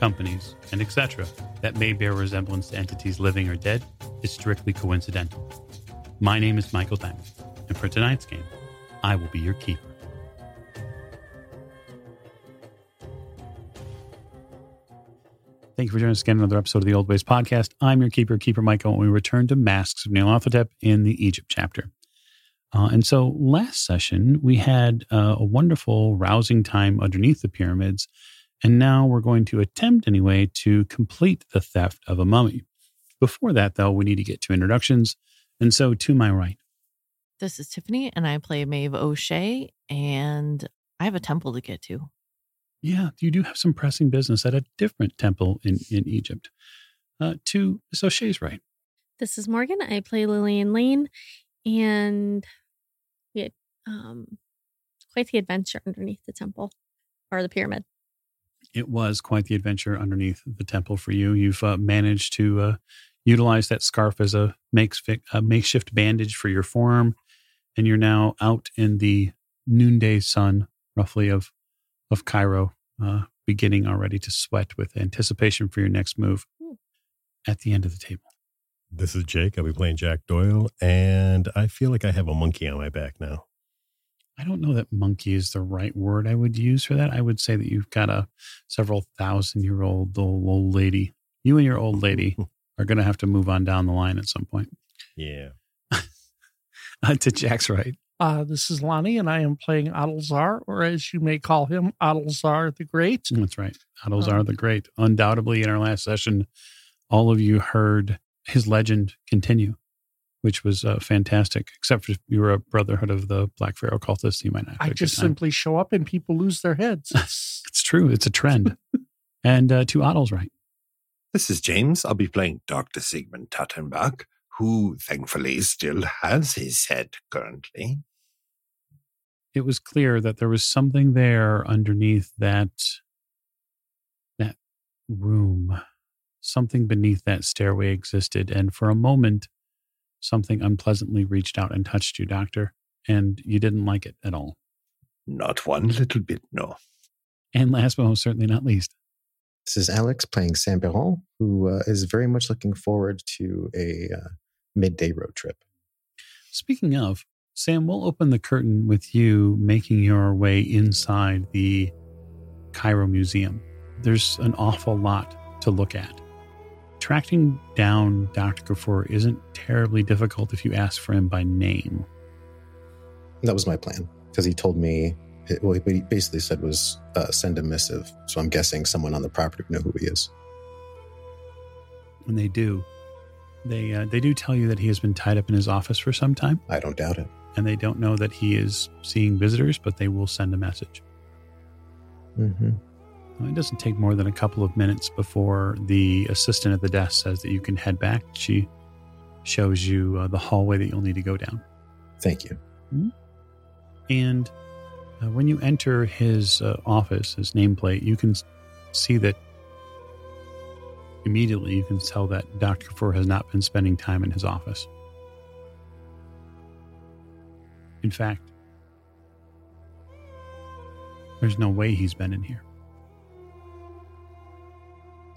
companies, and etc., that may bear resemblance to entities living or dead, is strictly coincidental. My name is Michael Diamond, and for tonight's game, I will be your keeper. Thank you for joining us again another episode of the Old Ways Podcast. I'm your keeper, Keeper Michael, and we return to Masks of Nyarlathotep in the Egypt chapter. Uh, and so last session, we had uh, a wonderful, rousing time underneath the pyramids. And now we're going to attempt, anyway, to complete the theft of a mummy. Before that, though, we need to get to introductions. And so to my right, This is Tiffany, and I play Maeve O'Shea, and I have a temple to get to. yeah, you do have some pressing business at a different temple in, in Egypt. Uh, to Miss O'Shea's right. This is Morgan. I play Lillian Lane, and we had um, quite the adventure underneath the temple or the pyramid. It was quite the adventure underneath the temple for you. You've uh, managed to uh, utilize that scarf as a makeshift, a makeshift bandage for your forearm, and you're now out in the noonday sun, roughly of of Cairo, uh, beginning already to sweat with anticipation for your next move. Hmm. At the end of the table, This is Jake. I'll be playing Jack Doyle, and I feel like I have a monkey on my back now. I don't know that monkey is the right word I would use for that. I would say that you've got a several thousand year old old, old lady. You and your old lady are going to have to move on down the line at some point. Yeah. Uh, to Jack's right. Uh, this is Lonnie, and I am playing Adalzar, or as you may call him, Adalzar the Great. That's right. Adolzar the Great. Undoubtedly, in our last session, all of you heard his legend continue, which was uh, fantastic. Except for if you were a Brotherhood of the Black Pharaoh cultists, you might not. Have I had good just time. simply show up and people lose their heads. It's- It's true. It's a trend. and uh, to Adel's right. This is James. I'll be playing Dr. Sigmund Tattenbach, who thankfully still has his head currently. It was clear that there was something there underneath that that room. Something beneath that stairway existed, and for a moment, something unpleasantly reached out and touched you, Doctor, and you didn't like it at all. Not one little bit, no. And last but most certainly not least, This is Alex playing Sam Perron, who uh, is very much looking forward to a uh, midday road trip. speaking of, Sam, we'll open the curtain with you making your way inside the Cairo Museum. There's an awful lot to look at. Tracking down Dr. Kafour isn't terribly difficult if you ask for him by name. That was my plan because he told me, what he basically said was uh, send a missive. So I'm guessing someone on the property would know who he is. And they do. They, uh, they do tell you that he has been tied up in his office for some time, I don't doubt it. and they don't know that he is seeing visitors, but they will send a message. hmm Well, It doesn't take more than a couple of minutes before the assistant at the desk says that you can head back. She shows you uh, the hallway that you'll need to go down. Thank you. And uh, when you enter his uh, office, his nameplate, you can see that immediately you can tell that Dr. Kafour has not been spending time in his office. In fact, there's no way he's been in here.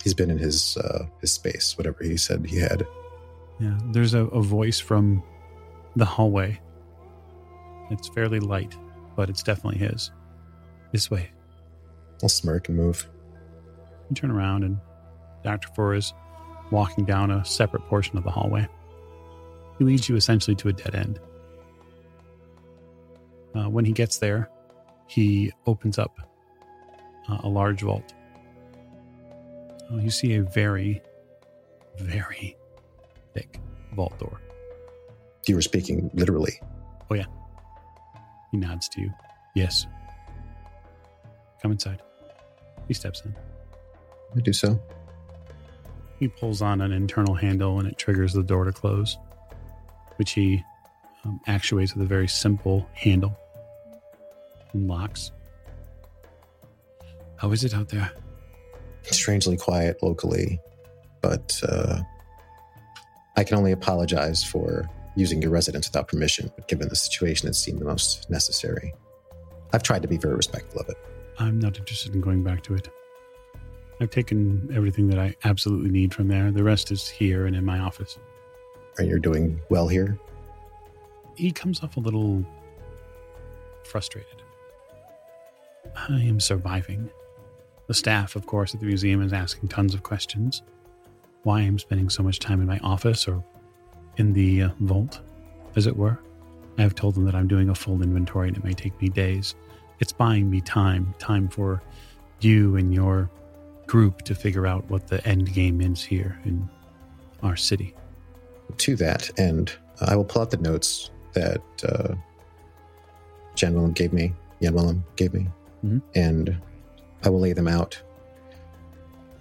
He's been in his uh, his space, whatever he said he had. Yeah, there's a, a voice from the hallway. It's fairly light, but it's definitely his. This way. I'll smirk and move. You turn around, and Dr. Four is walking down a separate portion of the hallway. He leads you essentially to a dead end. Uh, when he gets there, he opens up uh, a large vault. Uh, you see a very, very thick vault door. You were speaking literally. Oh, yeah. He nods to you. Yes. Come inside. He steps in. I do so. He pulls on an internal handle and it triggers the door to close, which he um, actuates with a very simple handle and locks. How is it out there? Strangely quiet locally, but uh, I can only apologize for using your residence without permission, but given the situation, it seemed the most necessary. I've tried to be very respectful of it. I'm not interested in going back to it. I've taken everything that I absolutely need from there. The rest is here and in my office. And you're doing well here? He comes off a little frustrated. I am surviving. The staff, of course, at the museum is asking tons of questions. Why I'm spending so much time in my office or in the uh, vault, as it were. I have told them that I'm doing a full inventory and it may take me days. It's buying me time, time for you and your group to figure out what the end game is here in our city. To that end, I will pull out the notes that uh, Jan Willem gave me, Jan Willem gave me, Mhm. and I will lay them out.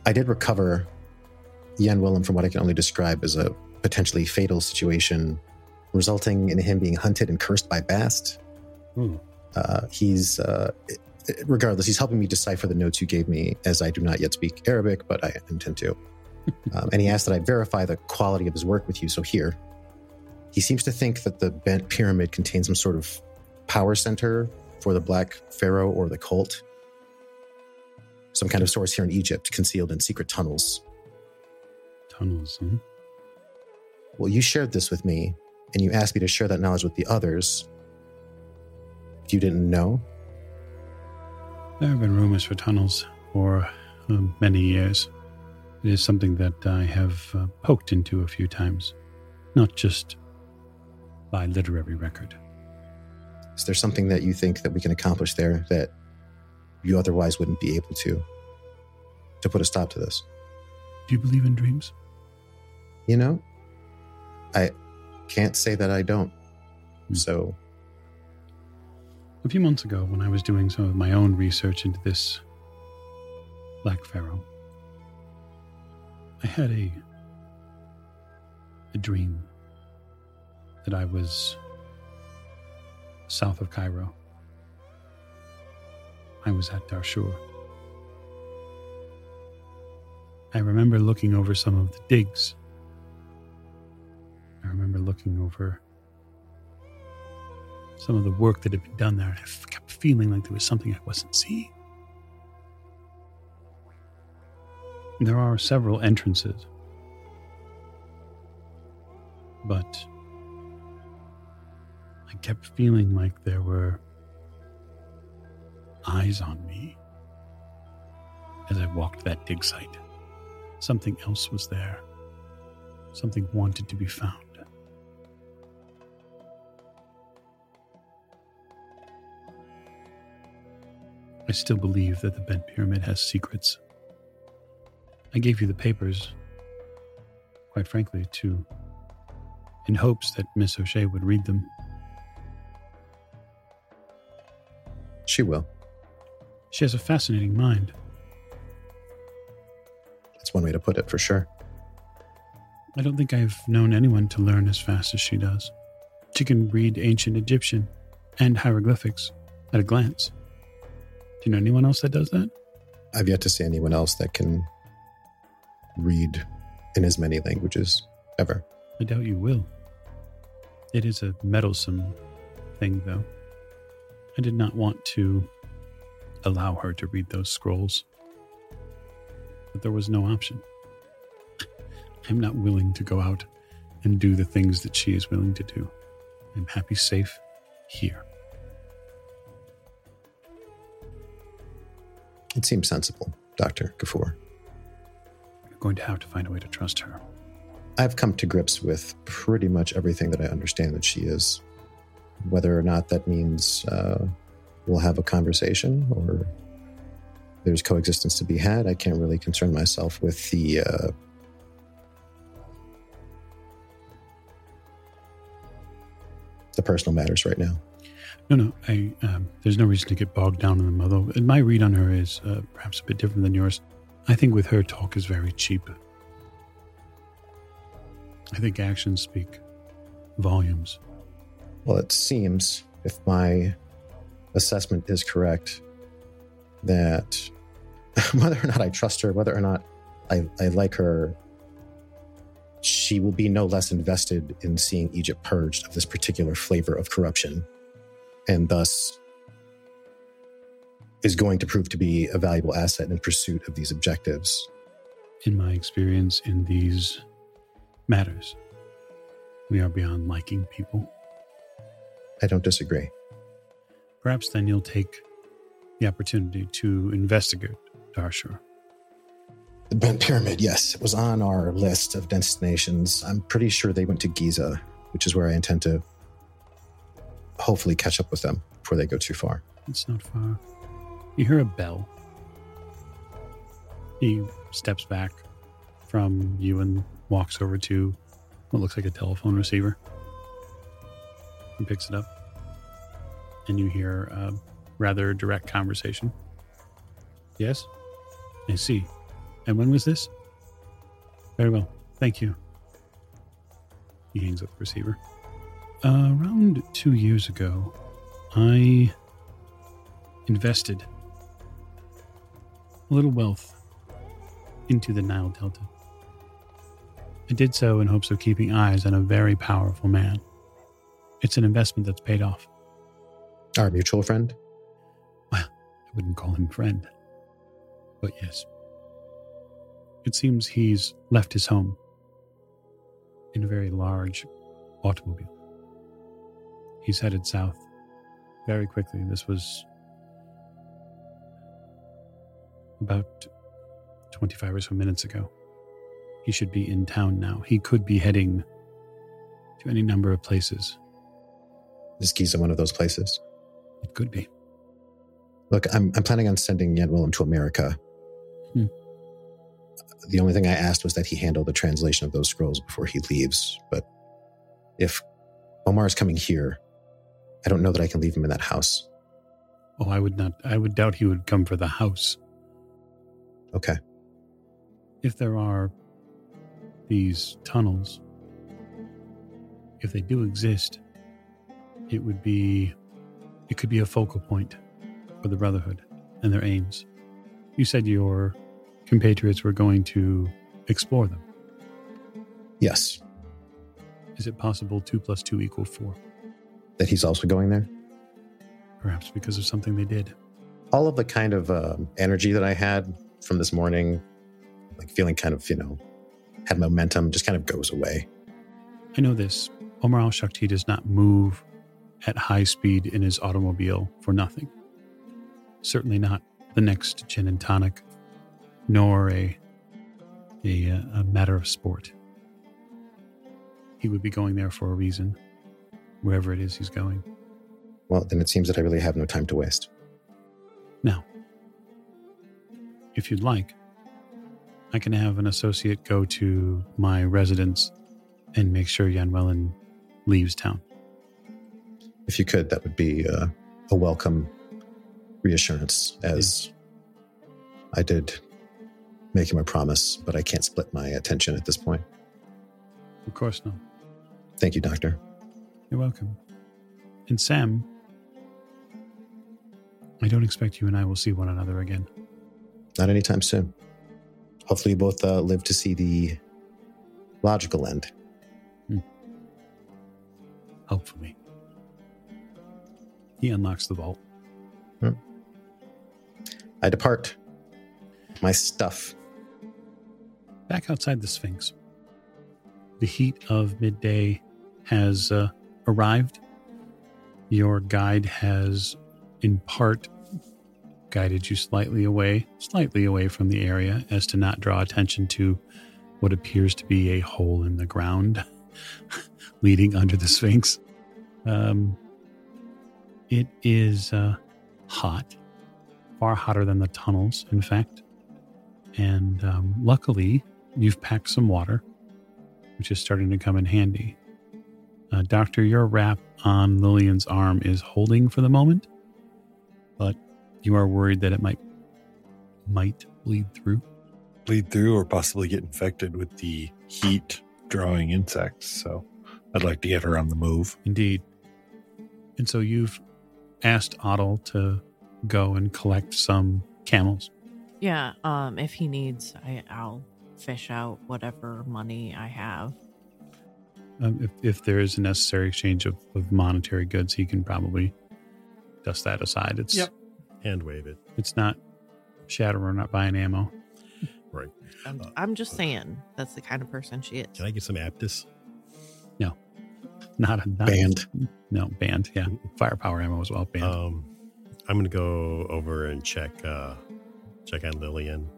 I did recover Jan Willem from what I can only describe as a potentially fatal situation, resulting in him being hunted and cursed by Bast. Ooh. Uh, he's, uh, regardless, he's helping me decipher the notes you gave me, as I do not yet speak Arabic, but I intend to. um, and he asked that I verify the quality of his work with you. So here, he seems to think that the bent pyramid contains some sort of power center for the Black Pharaoh or the cult. Some kind of source here in Egypt, concealed in secret tunnels. Tunnels, huh? Well, you shared this with me, and you asked me to share that knowledge with the others. You didn't know? There have been rumors for tunnels for um, many years. It is something that I have uh, poked into a few times, not just by literary record. Is there something that you think that we can accomplish there that you otherwise wouldn't be able to? To put a stop to this? Do you believe in dreams? You know, I can't say that I don't. Hmm. So, A few months ago, when I was doing some of my own research into this Black Pharaoh, I had a a dream that I was south of Cairo. I was at Dahshur. I remember looking over some of the digs. I remember looking over some of the work that had been done there. and I kept feeling like there was something I wasn't seeing. There are several entrances, but I kept feeling like there were eyes on me as I walked that dig site. Something else was there. Something wanted to be found. I still believe that the Bent Pyramid has secrets. I gave you the papers, quite frankly, to in hopes that Miss O'Shea would read them. she will. She has a fascinating mind. That's one way to put it for sure. I don't think I've known anyone to learn as fast as she does. She can read ancient Egyptian and hieroglyphics at a glance. Do you know anyone else that does that? I've yet to see anyone else that can read in as many languages ever. I doubt you will. It is a meddlesome thing, though. I did not want to allow her to read those scrolls, but there was no option. I'm not willing to go out and do the things that she is willing to do. I'm happy safe here. It seems sensible, Dr. Kafour. You're going to have to find a way to trust her. I've come to grips with pretty much everything that I understand that she is. Whether or not that means uh, we'll have a conversation or there's coexistence to be had, I can't really concern myself with the uh, the personal matters right now. No, no, I. Um, there's no reason to get bogged down in them. Although and my read on her is uh, perhaps a bit different than yours. I think with her, talk is very cheap. I think actions speak volumes. Well, it seems, if my assessment is correct, that whether or not I trust her, whether or not I, I like her, she will be no less invested in seeing Egypt purged of this particular flavor of corruption, and thus is going to prove to be a valuable asset in pursuit of these objectives. In my experience in these matters, we are beyond liking people. I don't disagree. Perhaps then you'll take the opportunity to investigate Dahshur. The Bent Pyramid, yes, it was on our list of destinations. I'm pretty sure they went to Giza, which is where I intend to hopefully catch up with them before they go too far. It's not far. You hear a bell. He steps back from you and walks over to what looks like a telephone receiver and picks it up. And you hear a rather direct conversation. Yes? I see. And when was this? Very well. Thank you. He hangs up the receiver. Uh, around two years ago, I invested a little wealth into the Nile Delta. I did so in hopes of keeping eyes on a very powerful man. It's an investment that's paid off. Our mutual friend? Well, I wouldn't call him friend, but yes. It seems he's left his home in a very large automobile. He's headed south very quickly. This was about 25 or so minutes ago. He should be in town now. He could be heading to any number of places. Is Giza one of those places? It could be. Look, I'm, I'm planning on sending Jan Willem to America. Hmm. The only thing I asked was that he handle the translation of those scrolls before he leaves. But if Omar is coming here, I don't know that I can leave him in that house. Oh, I would not. I would doubt he would come for the house. Okay. If there are these tunnels, if they do exist, it would be. It could be a focal point for the Brotherhood and their aims. You said your compatriots were going to explore them. Yes. Is it possible two plus two equal four? That he's also going there? Perhaps because of something they did. All of the kind of um, energy that I had from this morning, like feeling kind of, you know, had momentum, just kind of goes away. I know this. Omar al Shakti does not move at high speed in his automobile for nothing. Certainly not the next gin and tonic, nor a, a, uh, a matter of sport. He would be going there for a reason, wherever it is he's going. Well, then it seems that I really have no time to waste. Now, if you'd like, I can have an associate go to my residence and make sure Jan Willem leaves town. If you could, that would be uh, a welcome reassurance, as I did make him a promise, but I can't split my attention at this point. Of course not. Thank you, Doctor. You're welcome. And Sam, I don't expect you and I will see one another again. Not anytime soon. Hopefully, you both uh, live to see the logical end. Hopefully. He unlocks the vault. I depart. My stuff. Back outside the Sphinx, the heat of midday has uh, arrived. Your guide has, in part, guided you slightly away, slightly away from the area, as to not draw attention to what appears to be a hole in the ground leading under the Sphinx. Um, it is uh, hot, far hotter than the tunnels, in fact. And um, luckily, you've packed some water, which is starting to come in handy. Uh, Doctor, your wrap on Lillian's arm is holding for the moment, but you are worried that it might might bleed through. Bleed through or possibly get infected with the heat drawing insects, so I'd like to get her on the move. Indeed. And so you've asked Otto to go and collect some camels. Yeah, um, if he needs, I, I'll fish out whatever money I have. Um, if, if there is a necessary exchange of, of monetary goods, he can probably dust that aside. It's Yep. Hand wave it. it's not Shadowrun not buying ammo. Right. I'm, Uh, I'm just saying that's the kind of person she is. Can I get some Aptus? Not a not, Banned. No, band. Yeah. Firepower ammo as well. Banned. Um, I'm gonna go over and check uh, check on Lillian,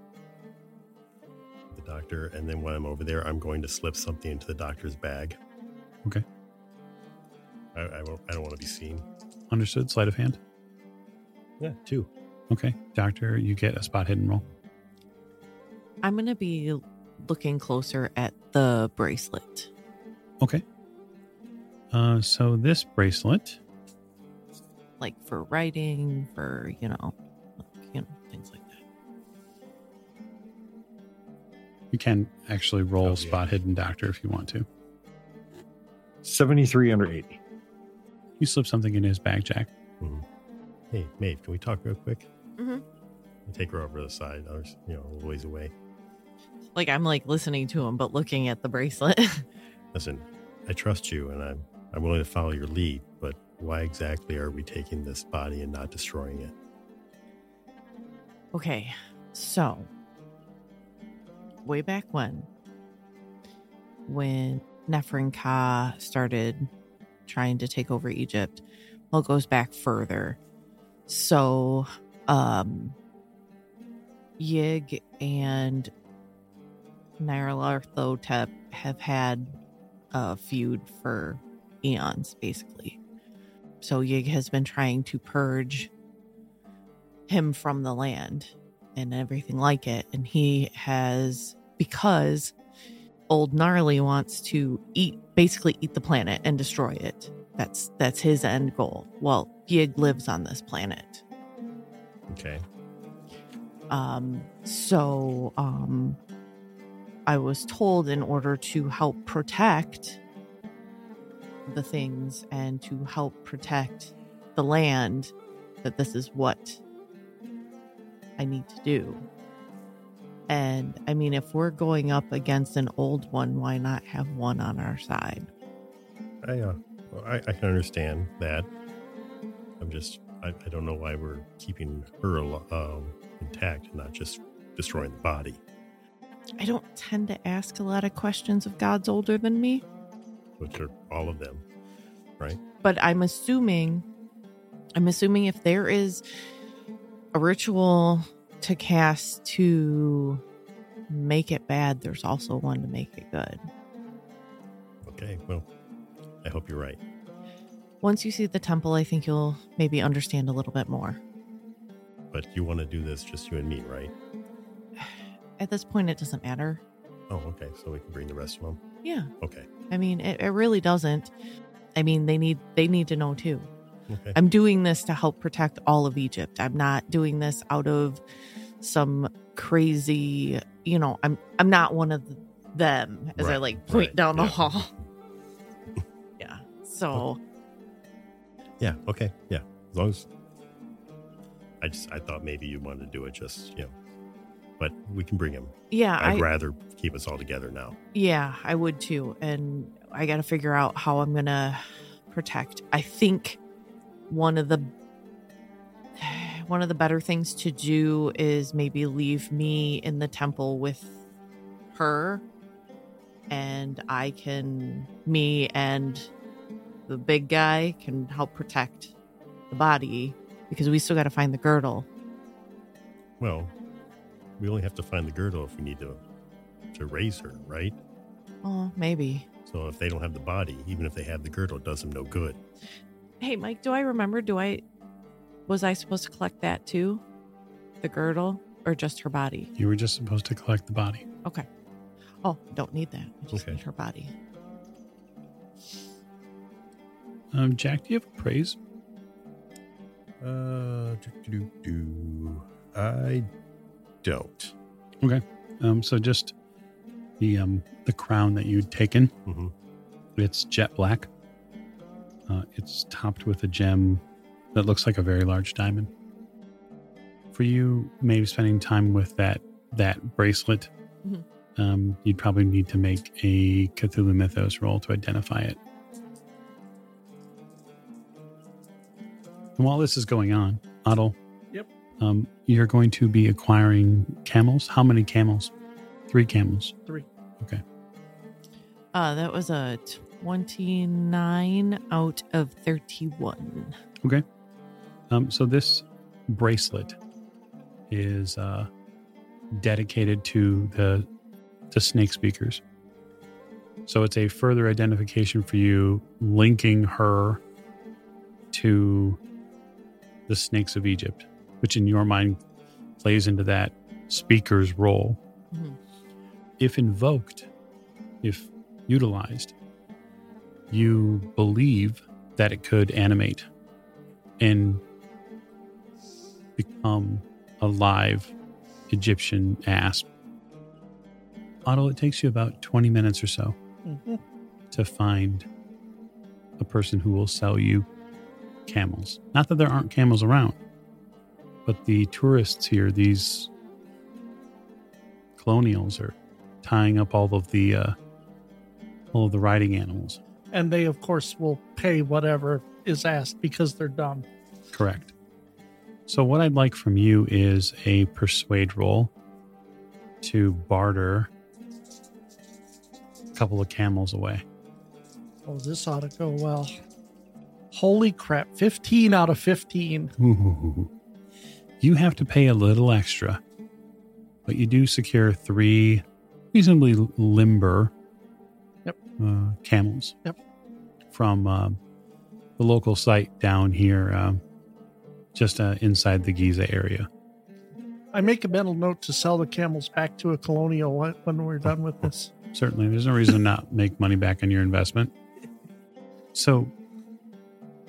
the doctor, and then when I'm over there, I'm going to slip something into the doctor's bag. Okay. I I, won't, I don't want to be seen. Understood. Sleight of hand. Yeah, two. Okay. Doctor, you get a spot hidden roll. I'm going to be looking closer at the bracelet. Okay. Uh, so this bracelet, like for writing, for you know, like, you know, things like that. you can actually roll Oh, yeah. spot hidden doctor if you want to. 73 under 80. You slip something in his bag, Jack. Hey, Maeve, can we talk real quick? Mhm. I'll take her over to the side. I was, you know, a little ways away. Like I'm like listening to him, but looking at the bracelet. Listen, I trust you, and I'm I'm willing to follow your lead. But why exactly are we taking this body and not destroying it? okay, so way back when, when Nephren-Ka started trying to take over Egypt, well, it goes back further. So, um, Yig and Nyarlathotep have had a feud for eons, basically. So Yig has been trying to purge him from the land and everything like it. And he has, because old Gnarly wants to eat, basically eat the planet and destroy it. That's that's his end goal. Well, Yig lives on this planet. Okay. Um, so um, I was told in order to help protect the things and to help protect the land that this is what I need to do. And I mean, if we're going up against an old one, why not have one on our side? I, uh, well, I, I can understand that. I'm just, I, I don't know why we're keeping her um, intact and not just destroying the body. I don't tend to ask a lot of questions of gods older than me. Which are all of them, right? but I'm assuming I'm assuming if there is a ritual to cast to make it bad, there's also one to make it good. Okay, well, I hope you're right. Once you see the temple, I think you'll maybe understand a little bit more. But you want to do this just you and me, right? At this point, it doesn't matter. Oh, okay. So we can bring the rest of them. Yeah, Okay. I mean, it, it really doesn't. I mean, they need they need to know too. Okay. I'm doing this to help protect all of Egypt. I'm not doing this out of some crazy, you know, I'm I'm not one of them as I like point right, down the hall. yeah. So, Yeah. Okay. Yeah. As long as I just I thought maybe you wanted to do it just you know, but we can bring him. yeah, I'd I rather keep us all together now. yeah, I would too. And I got to figure out how I'm going to protect. I think one of the one of the better things to do is maybe leave me in the temple with her and I can me and the big guy can help protect the body because we still got to find the girdle. Well, we only have to find the girdle if we need to to raise her, right? Oh, maybe. So if they don't have the body, even if they have the girdle, it does them no good. Hey, Mike, do I remember? Do I was I supposed to collect that too? The girdle or just her body? You were just supposed to collect the body. Okay. Oh, don't need that. I just Okay. need her body. Um, Jack, do you have a praise? Uh, do, do, do, do. I don't. Okay. Um, so just the um the crown that you'd taken. Mm-hmm. It's jet black. Uh, it's topped with a gem that looks like a very large diamond. For you, maybe spending time with that that bracelet, Mhm. um, you'd probably need to make a Cthulhu Mythos roll to identify it. And while this is going on, Otto, Yep. Um, you're going to be acquiring camels. How many camels? Three camels. Three. Okay. Uh, that was a 29 out of 31. Okay. Um, so this bracelet is uh, dedicated to the the snake speakers. So it's a further identification for you, linking her to the snakes of Egypt, which in your mind plays into that speaker's role. Mhm. If invoked, if utilized, you believe that it could animate and become a live Egyptian asp. Otto, it takes you about 20 minutes or so Mhm. to find a person who will sell you camels. Not that there aren't camels around, but the tourists here, these colonials, are tying up all of the uh, all of the riding animals. And they, of course, will pay whatever is asked because they're dumb. Correct. So what I'd like from you is a persuade roll to barter a couple of camels away. Oh, this ought to go well. Holy crap. 15 out of 15. Ooh. You have to pay a little extra, but you do secure three reasonably limber Yep. uh, camels. Yep. From um, the local site down here, um, just uh, inside the Giza area. I make a mental note to sell the camels back to a colonial when- when we're done with this. Certainly, there's no reason to not make money back on your investment. So,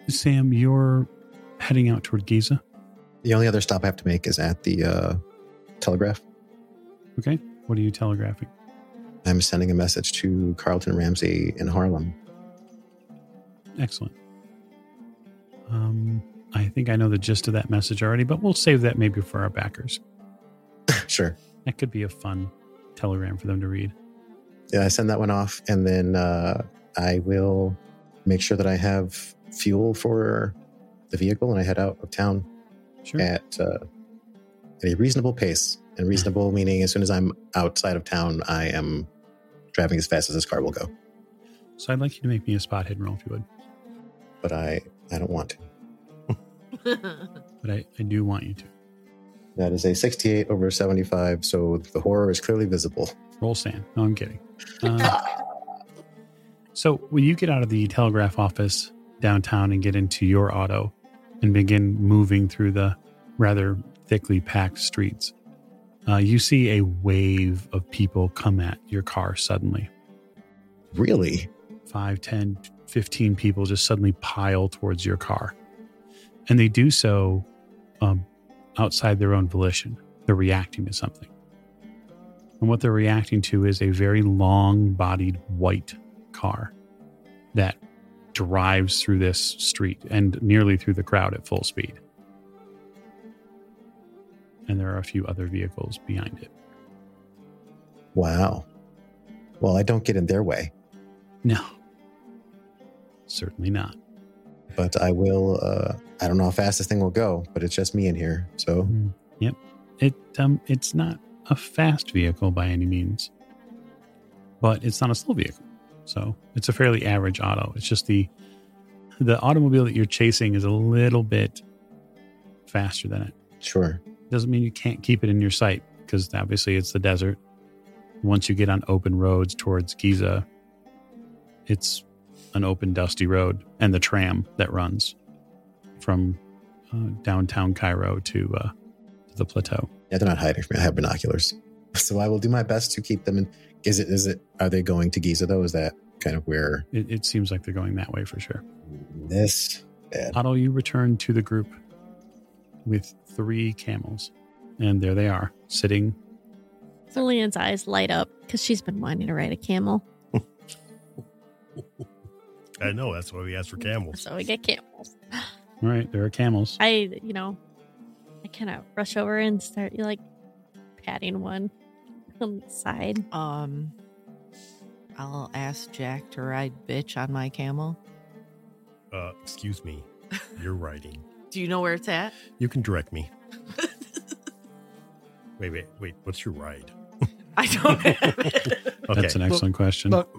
Sam, you're heading out toward Giza. The only other stop I have to make is at the uh, telegraph. Okay. What are you telegraphing? I'm sending a message to Carlton Ramsey in Harlem. Excellent. Um, I think I know the gist of that message already, but we'll save that maybe for our backers. sure. That could be a fun telegram for them to read. Yeah, I send that one off, and then uh, I will make sure that I have fuel for the vehicle, and I head out of town Sure. at, uh, at a reasonable pace. And reasonable meaning, as soon as I'm outside of town, I am driving as fast as this car will go. So I'd like you to make me a spot hidden roll if you would. But I, I don't want to. But I, I do want you to. That is a 68 over 75, so the horror is clearly visible. Roll sand. No, I'm kidding. Uh, so when you get out of the telegraph office downtown and get into your auto and begin moving through the rather thickly packed streets, uh, you see a wave of people come at your car suddenly. Really? 5, 10, 15 people just suddenly pile towards your car. And they do so um, outside their own volition. They're reacting to something. And what they're reacting to is a very long bodied white car that drives through this street and nearly through the crowd at full speed. And there are a few other vehicles behind it. Wow. Well, I don't get in their way, No, certainly not. but I will. Uh, I don't know how fast this thing will go, but it's just me in here. So Mm, Yep. It um it's not a fast vehicle by any means. But it's not a slow vehicle. So it's a fairly average auto. It's just the the automobile that you're chasing is a little bit faster than it. sure. Doesn't mean you can't keep it in your sight because obviously it's the desert. Once you get on open roads towards Giza, it's an open, dusty road and the tram that runs from uh, downtown Cairo to, uh, to the plateau. Yeah, they're not hiding from me. I have binoculars, so I will do my best to keep them in. Is it? Is it? Are they going to Giza though? Is that kind of where It, it seems like they're going that way for sure. this bad? Otto, you return to the group with three camels, and there they are, sitting. Lillian's eyes light up because she's been wanting to ride a camel. I know that's why we asked for camels. So we get camels. All right, there are camels. I, you know, I kind of rush over and start like patting one on the side. Um, I'll ask Jack to ride bitch on my camel. Uh, excuse me, you're riding. Do you know where it's at? You can direct me. Wait, wait, wait. What's your ride? I don't have it. Okay. That's an excellent question. Look,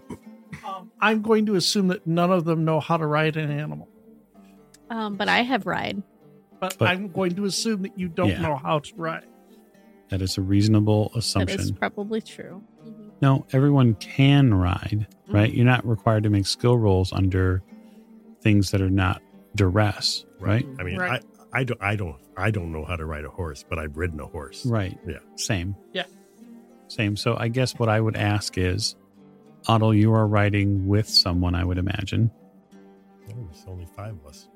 um, I'm going to assume that none of them know how to ride an animal, Um, but I have ride. but, But- I'm going to assume that you don't Yeah. know how to ride. That is a reasonable assumption. That is probably true. Mhm. No, everyone can ride, right? Mm-hmm. You're not required to make skill rolls under things that are not duress, right? I mean, Right. I, I don't, I don't, I don't know how to ride a horse, but I've ridden a horse. Right. Yeah. Same. Yeah. Same. So I guess what I would ask is, Otto, you are riding with someone, I would imagine. Oh, there's only five of us.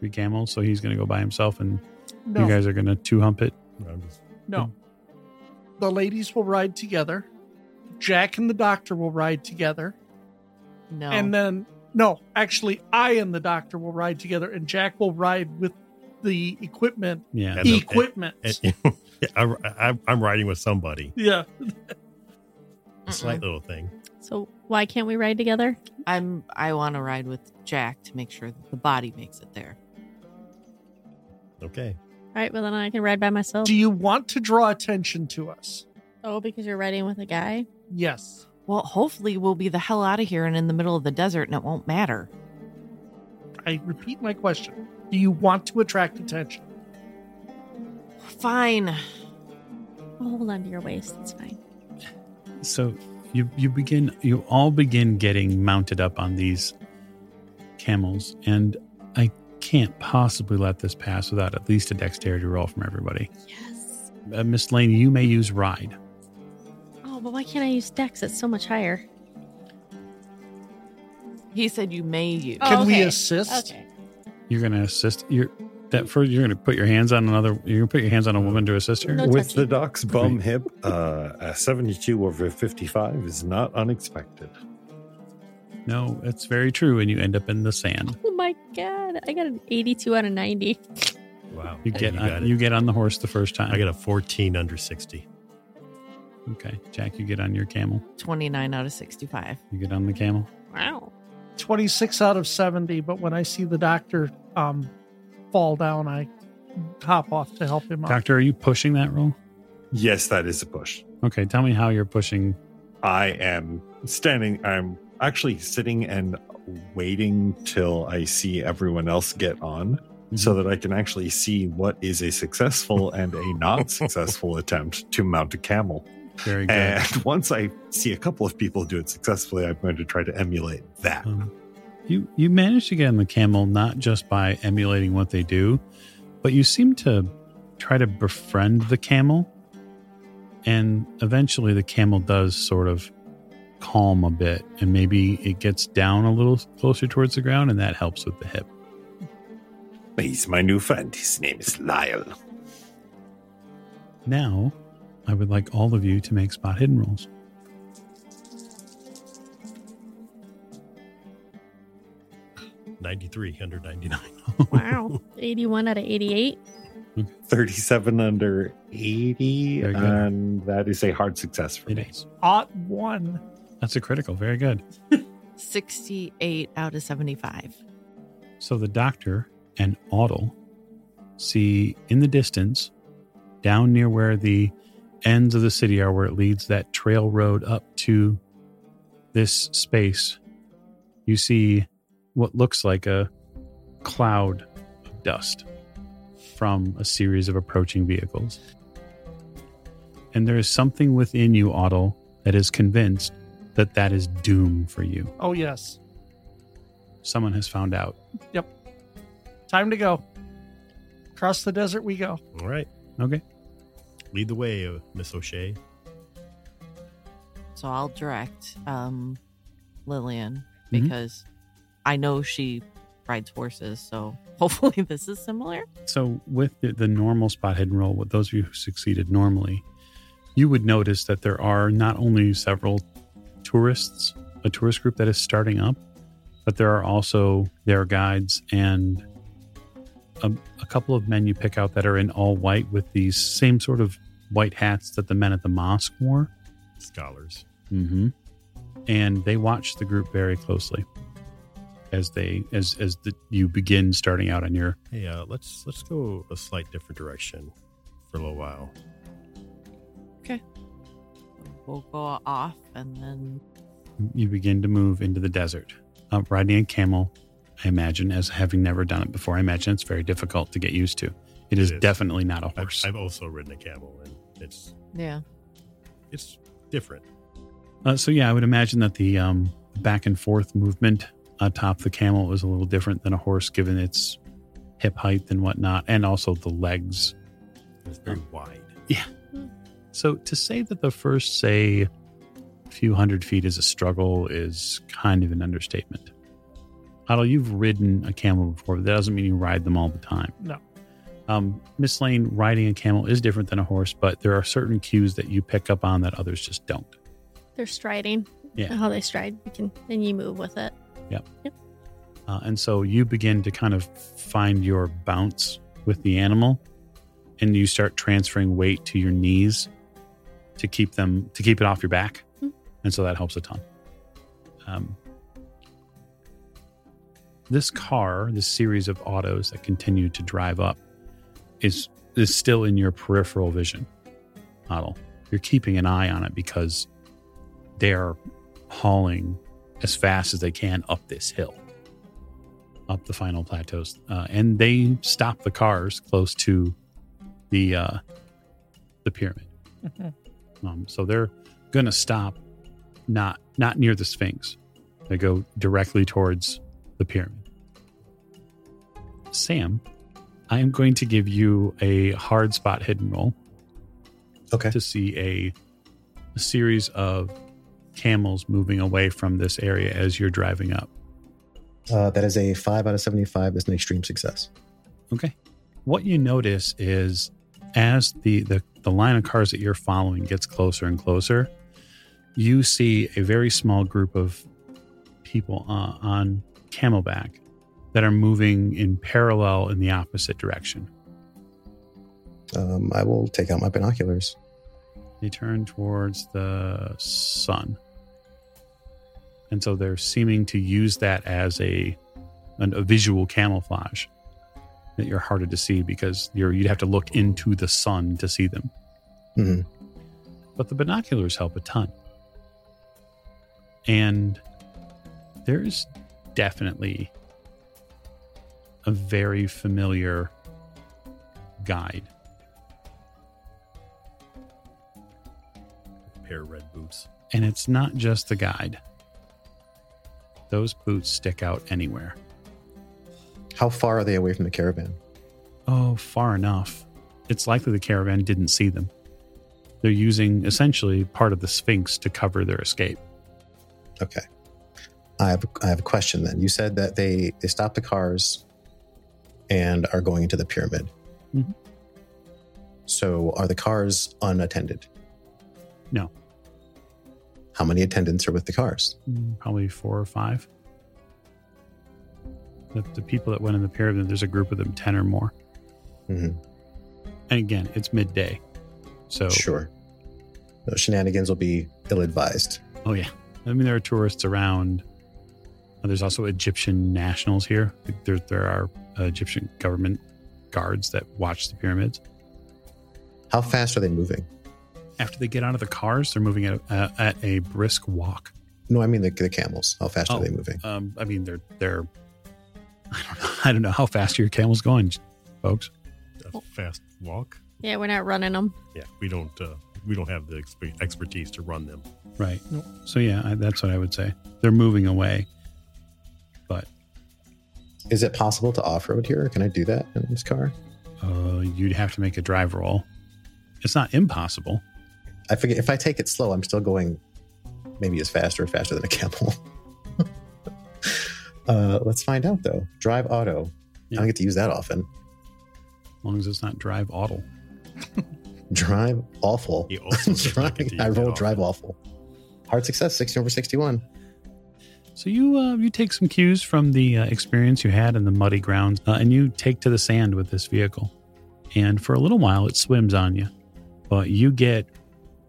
Three camels, so he's going to go by himself, and No, you guys are going to two hump it. I'm just, no. The ladies will ride together. Jack and the doctor will ride together. No. And then, no, actually, I and the doctor will ride together, and Jack will ride with the equipment. Yeah. And the- equipment. and- yeah, I, I, I'm riding with somebody. yeah. A slight little thing. So why can't we ride together? I'm. I want to ride with Jack to make sure that the body makes it there. Okay. All right, well then I can ride by myself. Do you want to draw attention to us? oh, because you're riding with a guy. Yes. Well, hopefully we'll be the hell out of here and in the middle of the desert, and it won't matter. I repeat my question. Do you want to attract attention? Fine. I'll hold on to your waist. It's fine. So you you begin you all begin getting mounted up on these camels, and I can't possibly let this pass without at least a dexterity roll from everybody. Yes. Uh, Miss Lane, you may use ride. Oh, but why can't I use Dex? It's so much higher. He said you may use. Oh, Can we assist? Okay. You're going to assist. You're that first. You're going to put your hands on another. You're going to put your hands on a woman to assist her. No With touching. the doc's bum hip, uh, a 72 over 55 is not unexpected. No, it's very true, and you end up in the sand. Oh my god, I got an 82 out of 90. Wow. You get you on, you get on the horse the first time. I got a 14 under 60. okay, Jack. You get on your camel. 29 out of 65. You get on the camel. Wow. 26 out of 70, but when I see the doctor um, fall down, I hop off to help him out. Doctor, are you pushing that roll? Yes, that is a push. Okay, tell me how you're pushing. I am standing, I'm actually sitting and waiting till I see everyone else get on so that I can actually see what is a successful and a not successful attempt to mount a camel. Very good. And once I see a couple of people do it successfully, I'm going to try to emulate that. Um, you you managed to get on the camel not just by emulating what they do, but you seem to try to befriend the camel, and eventually the camel does sort of calm a bit, and maybe it gets down a little closer towards the ground, and that helps with the hip. He's my new friend. His name is Lyle. Now, I would like all of you to make spot hidden rolls. Ninety-three under 99. Wow. 81 out of 88. 37 under 80, and that is a hard success for It me. is. Ought one. That's a critical. Very good. 68 out of 75. So the doctor and Audle see in the distance, down near where the ends of the city are, where it leads that trail road up to this space, you see what looks like a cloud of dust from a series of approaching vehicles. And there is something within you, Audle, that is convinced that that is doom for you. Oh, yes. Someone has found out. Yep. Time to go. Across the desert we go. All right. Okay. Lead the way, uh, Miss O'Shea. So I'll direct um, Lillian Mhm. because I know she rides horses. So hopefully this is similar. So with the, the normal spot hidden roll, with those of you who succeeded normally, you would notice that there are not only several tourists, a tourist group that is starting up, but there are also their guides and a, a couple of men you pick out that are in all white with these same sort of white hats that the men at the mosque wore. Scholars. Mm-hmm. And they watch the group very closely as they as as the, you begin starting out on your Hey, uh, let's let's go a slight different direction for a little while. We'll go off and then you begin to move into the desert. Uh, riding a camel, I imagine, as having never done it before, I imagine it's very difficult to get used to. It is, It is. definitely not a I've, horse. I've also ridden a camel, and it's yeah. it's different. Uh, so yeah, I would imagine that the um, back and forth movement atop the camel is a little different than a horse, given its hip height and whatnot, and also the legs. It's very wide. So to say that the first, say, few hundred feet is a struggle is kind of an understatement. Otto, you've ridden a camel before, but that doesn't mean you ride them all the time. No. Um, Miss Lane, riding a camel is different than a horse, but there are certain cues that you pick up on that others just don't. They're striding. Yeah. How they stride. You can then you move with it. Uh, and so you begin to kind of find your bounce with the animal and you start transferring weight to your knees to keep them to keep it off your back Hmm. and so that helps a ton um, this car this series of autos that continue to drive up is is still in your peripheral vision model you're keeping an eye on it because they are hauling as fast as they can up this hill up the final plateaus, uh, and they stop the cars close to the uh, the pyramid. Mhm. Um, so they're going to stop not not near the Sphinx. They go directly towards the pyramid. Sam, I am going to give you a hard spot hidden roll Okay. to see a, a series of camels moving away from this area as you're driving up. Uh, that is a five out of 75. That's an extreme success. Okay. What you notice is as the, the, the line of cars that you're following gets closer and closer, you see a very small group of people uh, on camelback that are moving in parallel in the opposite direction. Um, I will take out my binoculars. They turn towards the sun. And so they're seeming to use that as a, an, a visual camouflage that you're harder to see because you're, you'd have to look into the sun to see them. hmm But the binoculars help a ton. And there's definitely a very familiar guide. pair of red boots. And it's not just the guide. Those boots stick out anywhere. How far are they away from the caravan? Oh, far enough. It's likely the caravan didn't see them. They're using essentially part of the Sphinx to cover their escape. Okay. I have I have a question then. You said that they they stopped the cars and are going into the pyramid. Mhm. So are the cars unattended? No. How many attendants are with the cars? Mm, Probably four or five. The, the people that went in the pyramid, there's a group of them, 10 or more. hmm And again, it's midday. So, Sure. Those shenanigans will be ill advised. oh, yeah. I mean, there are tourists around. Uh, There's also Egyptian nationals here. There, there are uh, Egyptian government guards that watch the pyramids. How fast are they moving? After they get out of the cars, they're moving at, uh, at a brisk walk. No, I mean the, the camels. How fast Oh. are they moving? Um, I mean, they're they're. I don't know. I don't know how fast your camels going, folks. A fast walk. Yeah, we're not running them. Yeah, we don't uh, we don't have the expe- expertise to run them. Right. So yeah, I, that's what I would say. They're moving away, but Is it possible to off road here? Can I do that in this car? uh, you'd have to make a drive roll. It's not impossible. I forget if I take it slow, I'm still going maybe as fast or faster than a camel. uh, let's find out though. Drive auto. I don't get to use that often. As long as it's not drive auto. drive awful. He also does not get Drive- I rolled drive awful. Hard success, 60 over 61. So you uh, you take some cues from the uh, experience you had in the muddy grounds, uh, and you take to the sand with this vehicle. And for a little while, it swims on you, but you get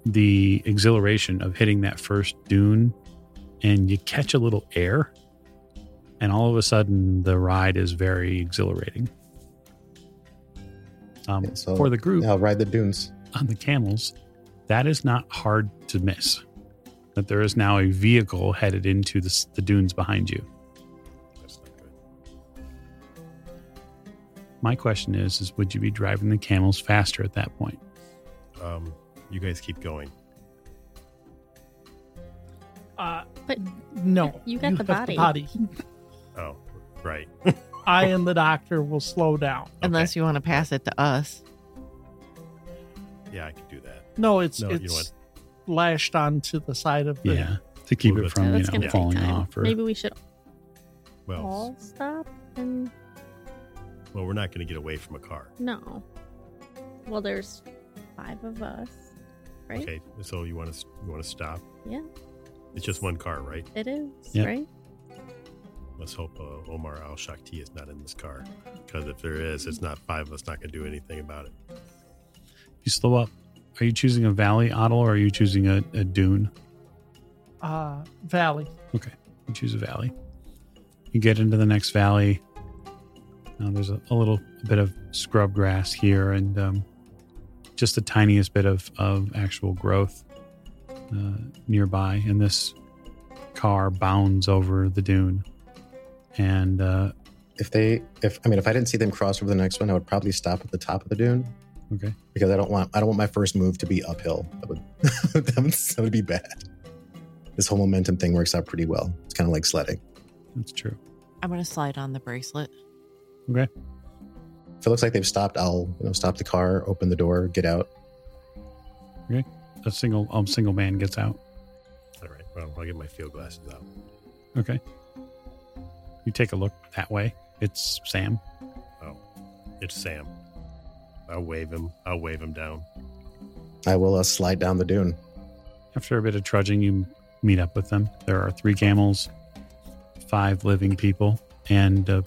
the exhilaration of hitting that first dune, and you catch a little air, and all of a sudden, the ride is very exhilarating. Um, Yeah, so for the group, I'll ride the dunes. on the camels, that is not hard to miss. That there is now a vehicle headed into the, the dunes behind you. That's not good. My question is: Is would you be driving the camels faster at that point? Um, you guys keep going. Uh, But no, you got the have body. Oh, right. I and the doctor will slow down. Unless you want to pass it to us. Yeah, I could do that. No, it's No, you know it's lashed onto the side of the. Yeah, to keep it it. from Yeah, you know gonna falling take time. off. Or Maybe we should Well, all stop and well, we're not going to get away from a car. no. Well, there's five of us, right? Okay, so you want to you want to stop? Yeah, It's just one car, right? it is Yep. right. Let's hope uh, Omar Al Shakti is not in this car, because if there is, it's not five of us not going to do anything about it. you slow up. Are you choosing a valley, Otto, or are you choosing a, a dune? uh, valley. Okay, you choose a valley. You get into the next valley. Now there's a, a little bit of scrub grass here, and um, just the tiniest bit of, of actual growth uh, nearby. And this car bounds over the dune. And uh, If they, if I mean, if I didn't see them cross over the next one, I would probably stop at the top of the dune okay, because I don't want, I don't want my first move to be uphill. That would, that would, that would be bad. This whole momentum thing works out pretty well. It's kind of like sledding. that's true. I'm going to slide on the bracelet. Okay, If it looks like they've stopped, I'll you know stop the car, open the door, get out. Okay. A single um, single man gets out. All right. Well, I'll get my field glasses out. Okay, you take a look that way. It's Sam. Oh, it's Sam. I'll wave him. I'll wave him down. I will uh, slide down the dune. After a bit of trudging, you meet up with them. There are three camels, five living people, and uh,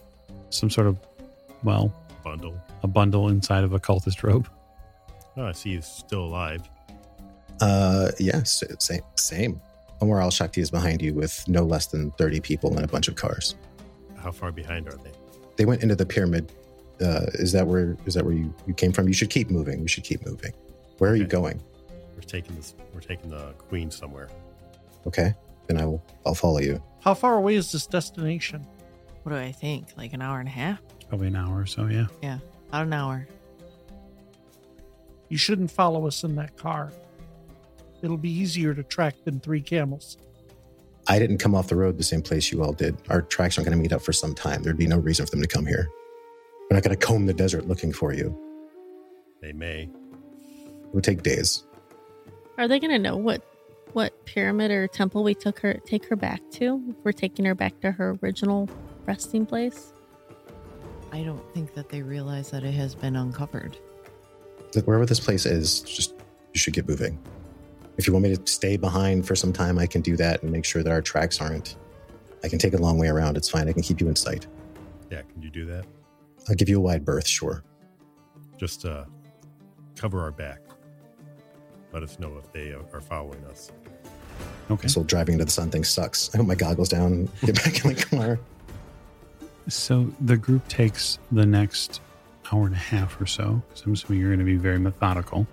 some sort of, well, Bundle. a bundle inside of a cultist robe. Oh, I see he's still alive. Uh, yes, same, same. Omar Al Shakti is behind you with no less than 30 people and a bunch of cars. How far behind are they? They went into the pyramid. Uh, is that where is that where you, you came from? You should keep moving. We should keep moving. Where are you going? We're taking this. We're taking the queen somewhere. Okay, then I will. I'll follow you. How far away is this destination? What do I think? Like an hour and a half? Probably an hour or so, Yeah. yeah. About an hour. You shouldn't follow us in that car. It'll be easier to track than three camels. I didn't come off the road the same place you all did. Our tracks aren't going to meet up for some time. There'd be no reason for them to come here. We're not going to comb the desert looking for you. They may. It would take days. Are they gonna know what what pyramid or temple we took her take her back to? If we're taking her back to her original resting place. I don't think that they realize that it has been uncovered. Look, Wherever this place is, just you should get moving. If you want me to stay behind for some time, I can do that and make sure that our tracks aren't. I can take a long way around. It's fine. I can keep you in sight. Yeah, can you do that? I'll give you a wide berth, sure. Just uh, cover our back. Let us know if they are following us. Okay. So driving into the sun thing sucks. I put my goggles down, get back in the car. So the group takes the next hour and a half or so, because I'm assuming you're going to be very methodical.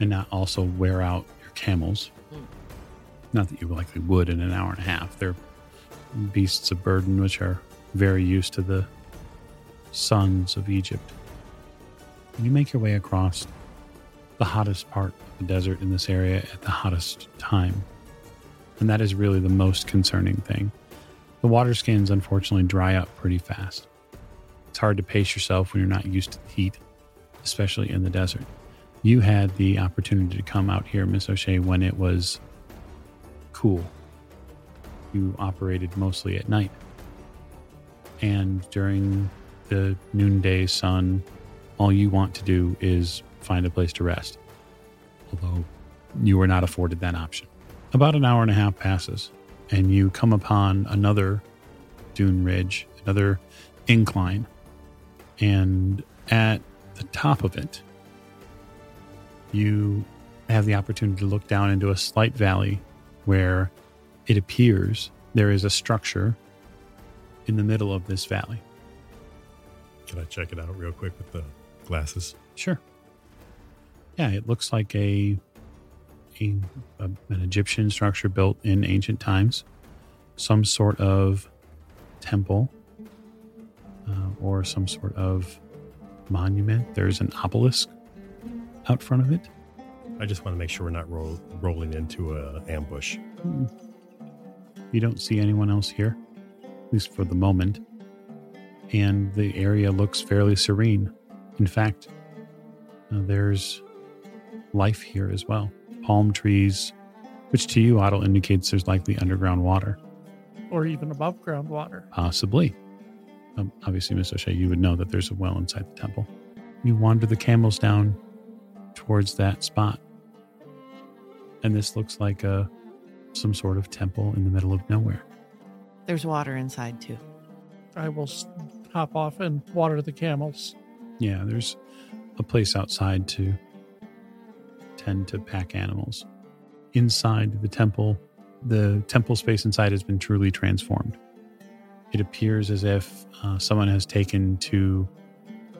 And not also wear out your camels. Mm. Not that you likely would in an hour and a half. They're beasts of burden, which are very used to the suns of Egypt. You make your way across the hottest part of the desert in this area at the hottest time. And that is really the most concerning thing. The water skins unfortunately dry up pretty fast. It's hard to pace yourself when you're not used to the heat, especially in the desert. You had the opportunity to come out here, Miss O'Shea, when it was cool. You operated mostly at night. And during the noonday sun, all you want to do is find a place to rest. Although you were not afforded that option. About an hour and a half passes, and you come upon another dune ridge, another incline. And at the top of it, you have the opportunity to look down into a slight valley where it appears there is a structure in the middle of this valley. Can I check it out real quick with the glasses? Sure. Yeah, it looks like a, a, a an Egyptian structure built in ancient times, some sort of temple, uh, or some sort of monument. There's an obelisk out front of it. I just want to make sure we're not roll, rolling into a ambush. You don't see anyone else here, at least for the moment. And the area looks fairly serene. In fact, uh, there's life here as well. Palm trees, which to you, Otto, indicates there's likely underground water. or even above ground water. Possibly. Um, obviously, Miss O'Shea, you would know that there's a well inside the temple. You wander the camels down towards that spot. And this looks like a some sort of temple in the middle of nowhere. There's water inside too. I will hop off and water the camels. Yeah, there's a place outside to tend to pack animals. Inside the temple, the temple space inside has been truly transformed. It appears as if uh, someone has taken to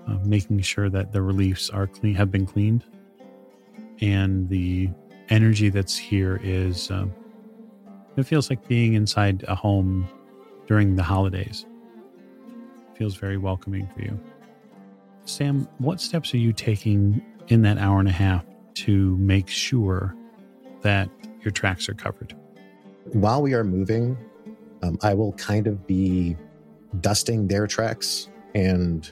uh, making sure that the reliefs are clean, have been cleaned, and the energy that's here is. Um, it feels like being inside a home during the holidays. feels very welcoming for you. Sam, what steps are you taking in that hour and a half to make sure that your tracks are covered? While we are moving, um, I will kind of be dusting their tracks and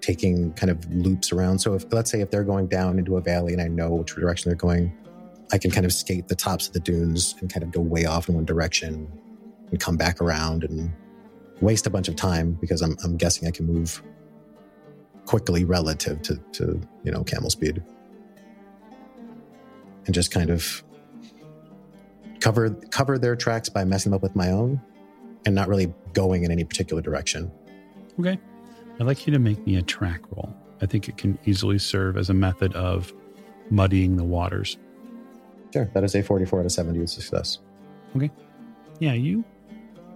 taking kind of loops around. So if let's say if they're going down into a valley and I know which direction they're going, I can kind of skate the tops of the dunes and kind of go way off in one direction and come back around and waste a bunch of time because I'm, I'm guessing I can move quickly relative to, to you know camel speed and just kind of cover cover their tracks by messing them up with my own and not really going in any particular direction Okay. I'd like you to make me a track roll. I think it can easily serve as a method of muddying the waters. sure that is a 44 out of 70 with success Okay. Yeah, you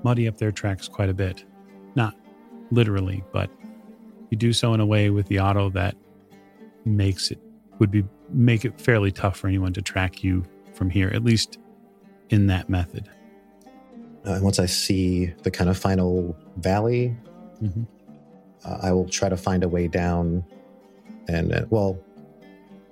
muddy up their tracks quite a bit. Not literally, but you do so in a way with the auto that makes it would be make it fairly tough for anyone to track you from here, at least in that method. uh, and once i see the kind of final valley Mhm. Uh, i will try to find a way down and uh, well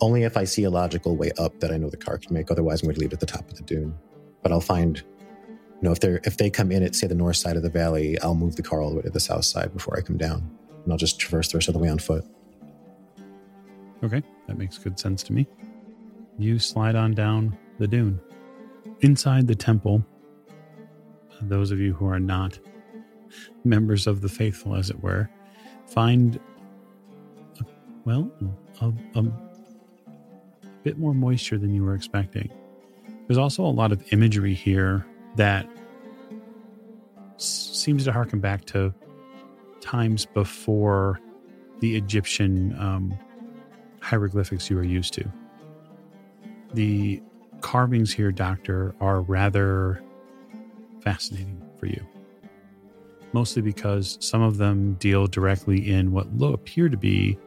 only if i see a logical way up that i know the car can make. Otherwise i'm going to leave it at the top of the dune. But i'll find you know if they're if they come in at say the north side of the valley i'll move the car all the way to the south side before i come down. And i'll just traverse the rest of the way on foot. Okay, that makes good sense to me. You slide on down the dune. Inside the temple, those of you who are not members of the faithful, as it were, find, well, a, a bit more moisture than you were expecting. There's also a lot of imagery here that seems to harken back to times before the Egyptian um, hieroglyphics you are used to. The carvings here, Doctor, are rather fascinating for you. Mostly because some of them deal directly in what lo- appear to be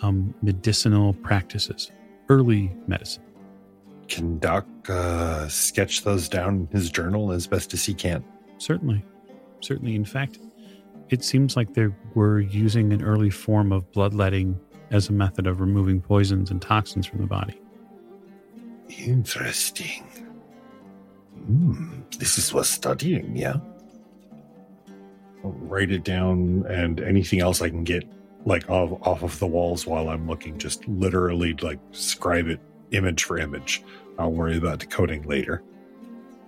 um, medicinal practices, early medicine. Can Doc uh, sketch those down in his journal as best as he can? Certainly. Certainly. In fact, it seems like they were using an early form of bloodletting as a method of removing poisons and toxins from the body. Interesting. Hmm, this is worth studying, yeah? Write it down and anything else I can get like off, off of the walls while I'm looking, just literally like scribe it image for image. I'll worry about decoding later.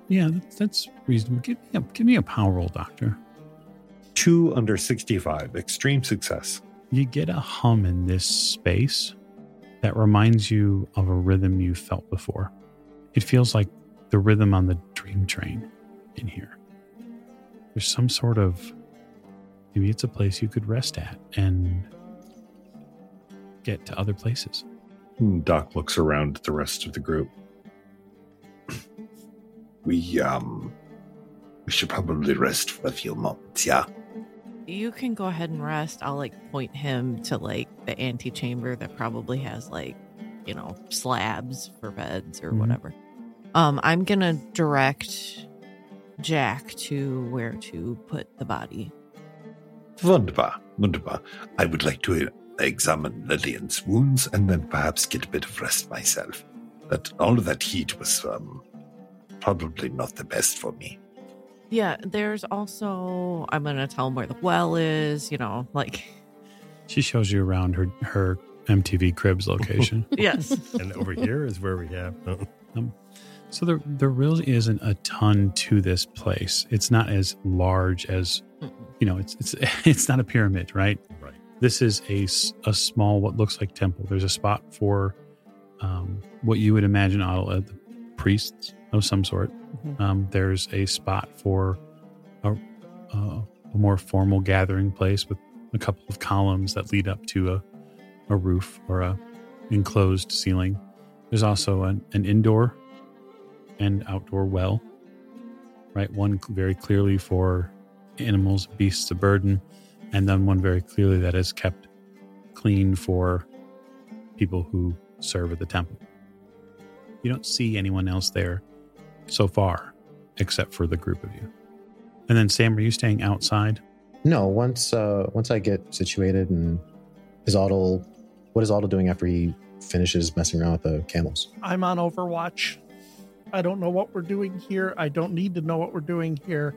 Yeah, that's, that's reasonable. Give me a, give me a power roll, Doctor. Two under 65, extreme success. You get a hum in this space that reminds you of a rhythm you felt before. It feels like the rhythm on the dream train in here. There's some sort of maybe it's a place you could rest at and get to other places. Hmm, Doc looks around at the rest of the group. We um we should probably rest for a few moments, yeah. You can go ahead and rest. I'll like point him to like the antechamber that probably has like, you know, slabs for beds or Mhm. whatever. Um, I'm gonna direct Jack to where to put the body. Wunderbar, wunderbar. I would like to examine Lillian's wounds and then perhaps get a bit of rest myself. That all of that heat was um probably not the best for me. Yeah, there's also I'm gonna tell him where the well is, you know, like She shows you around her her MTV Cribs location. yes. and over here is where we have. so there there really isn't a ton to this place. It's not as large as. You know. It's it's it's not a pyramid, right? right. This is a, a small what looks like temple. There's a spot for um, what you would imagine uh, the priests of some sort. Mhm. Um, there's a spot for a, a, a more formal gathering place with a couple of columns that lead up to a, a roof or a enclosed ceiling. There's also an, an indoor and outdoor well, right? One very clearly for animals, beasts of burden, and then one very clearly that is kept clean for people who serve at the temple. You don't see anyone else there so far, except for the group of you. And then, Sam, are you staying outside? No, once uh once I get situated and is Otto what is Otto doing after he finishes messing around with the camels? I'm on Overwatch. I don't know what we're doing here. I don't need to know what we're doing here.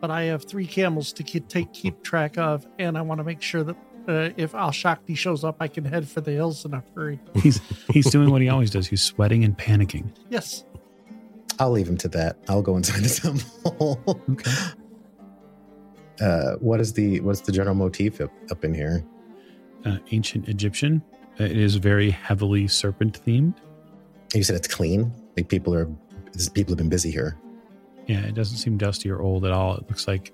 But I have three camels to keep, take keep track of, and I want to make sure that uh, if Al Shakti shows up, I can head for the hills in a hurry. He's he's doing what he always does. He's sweating and panicking. Yes, I'll leave him to that. I'll go inside the temple. Okay. uh what is the what's the general motif up, up in here? Uh, ancient Egyptian. Uh, It is very heavily serpent themed. You said it's clean. Like people are people have been busy here. Yeah, it doesn't seem dusty or old at all. It looks like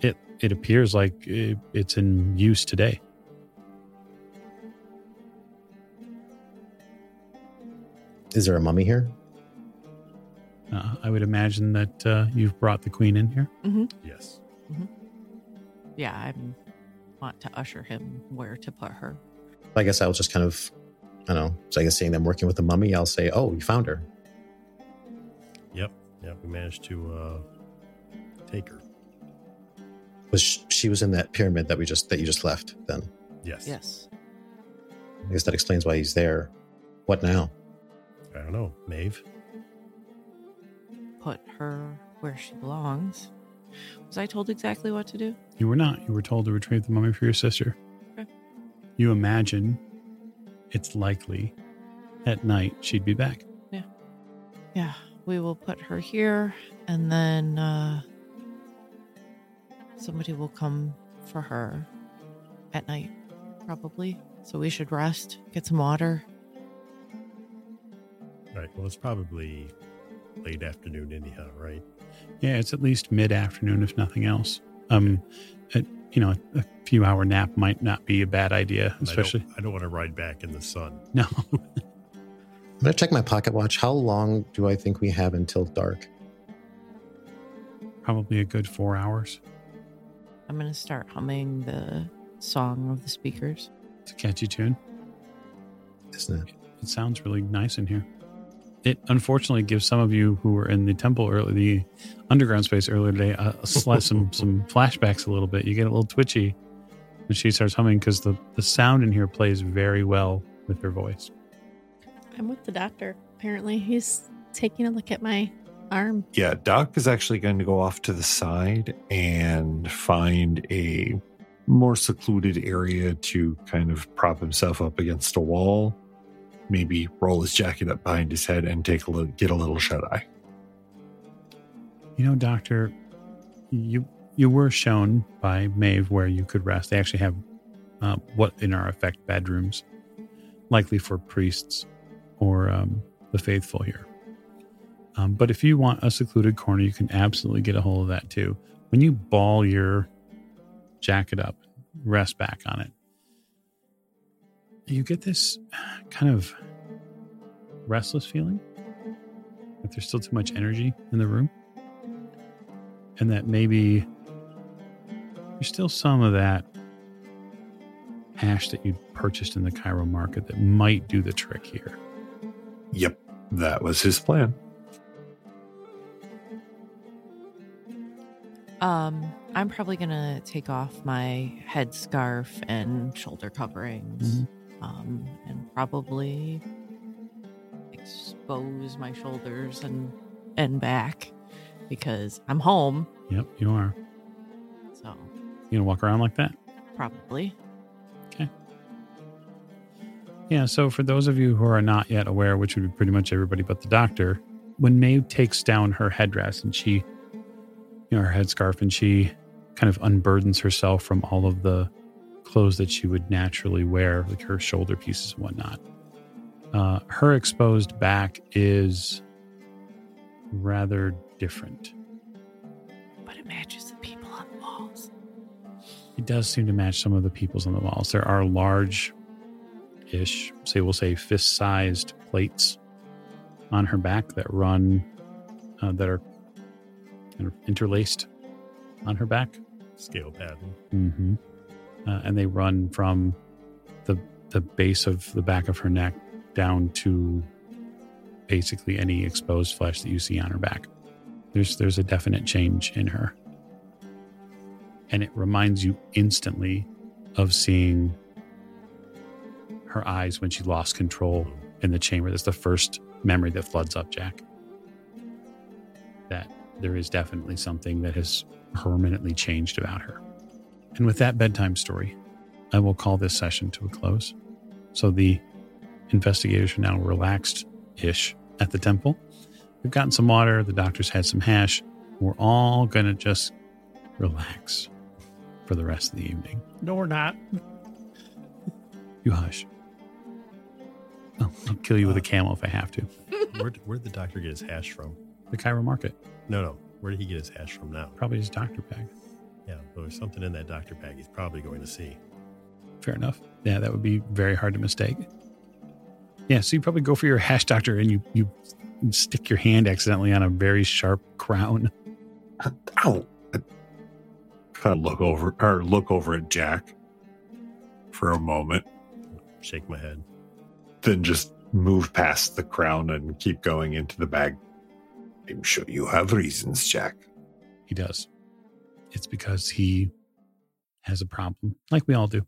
it. It appears like it, it's in use today. Is there a mummy here? Uh, I would imagine that uh, you've brought the queen in here. Yes. Yeah, I want to usher him where to put her. I guess I'll just kind of I don't know. So I guess seeing them working with the mummy, I'll say, "Oh, you found her." Yep. Yep. We managed to uh, take her. Was sh- she was in that pyramid that we just that you just left? Then Yes. Yes. I guess that explains why he's there. What now? I don't know. Maeve. Put her where she belongs. Was I told exactly what to do? You were not. You were told to retrieve the mummy for your sister. Okay. You imagine it's likely at night she'd be back. Yeah. Yeah, we will put her here and then uh somebody will come for her at night probably. So we should rest, get some water. Right. Well, it's probably late afternoon anyhow, right? Yeah, it's at least mid afternoon, if nothing else. Um, it, you know, a few hour nap might not be a bad idea, especially. I don't, I don't want to ride back in the sun. No, I'm gonna check my pocket watch. How long do I think we have until dark? probably a good four hours. I'm going to start humming the song of the speakers. It's a catchy tune. Isn't it? It sounds really nice in here. It unfortunately gives some of you who were in the temple early, the underground space earlier today, a, a slight, some some flashbacks a little bit. You get a little twitchy when she starts humming because the the sound in here plays very well with her voice. I'm with the doctor. Apparently, he's taking a look at my arm. Yeah, Doc is actually going to go off to the side and find a more secluded area to kind of prop himself up against a wall. Maybe roll his jacket up behind his head and take a little, get a little shut eye. You know, Doctor, you you were shown by Maeve where you could rest. They actually have uh, what in our effect bedrooms. likely for priests or um, the faithful here. Um, but if you want a secluded corner, you can absolutely get a hold of that too. When you ball your jacket up, rest back on it, you get this kind of restless feeling that there's still too much energy in the room and that maybe there's still some of that hash that you purchased in the Cairo market that might do the trick here. Yep, that was his plan. Um, I'm probably gonna take off my headscarf and shoulder coverings, um, and probably expose my shoulders and and back because I'm home. Yep, you are. So You gonna walk around like that? probably. Yeah, so for those of you who are not yet aware, which would be pretty much everybody but the doctor, when Maeve takes down her headdress and she, you know, her headscarf and she kind of unburdens herself from all of the clothes that she would naturally wear, like her shoulder pieces and whatnot, uh, her exposed back is rather different. But it matches the people on the walls. It does seem to match some of the peoples on the walls. There are large ish, say we'll say fist sized plates on her back that run uh, that are kind of interlaced on her back. Scale pattern. Mm-hmm. Uh, and they run from the the base of the back of her neck down to basically any exposed flesh that you see on her back. There's there's a definite change in her. And it reminds you instantly of seeing her eyes when she lost control in the chamber. That's the first memory that floods up Jack. That there is definitely something that has permanently changed about her. And with that bedtime story, I will call this session to a close. So the investigators are now relaxed ish at the temple. We've gotten some water, the doctor's had some hash. We're all going to just relax for the rest of the evening. No, we're not. You hush. Oh, I'll kill you with a uh. camel if I have to. Where'd, where'd the doctor get his hash from? The Cairo market, No, no. Where did he get his hash from now? probably his doctor bag. Yeah, but there's something in that doctor bag he's probably going to see. Fair enough. Yeah, that would be very hard to mistake. Yeah, so you probably go for your hash doctor and you you stick your hand accidentally on a very sharp crown. Ow! I kind of look over or look over at Jack for a moment, Shake my head. Then just move past the crown and keep going into the bag. I'm sure you have reasons, Jack. He does. It's because he has a problem, like we all do.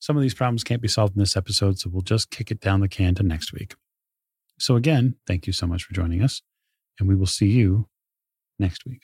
Some of these problems can't be solved in this episode, so we'll just kick it down the can to next week. So, again, thank you so much for joining us, and we will see you next week.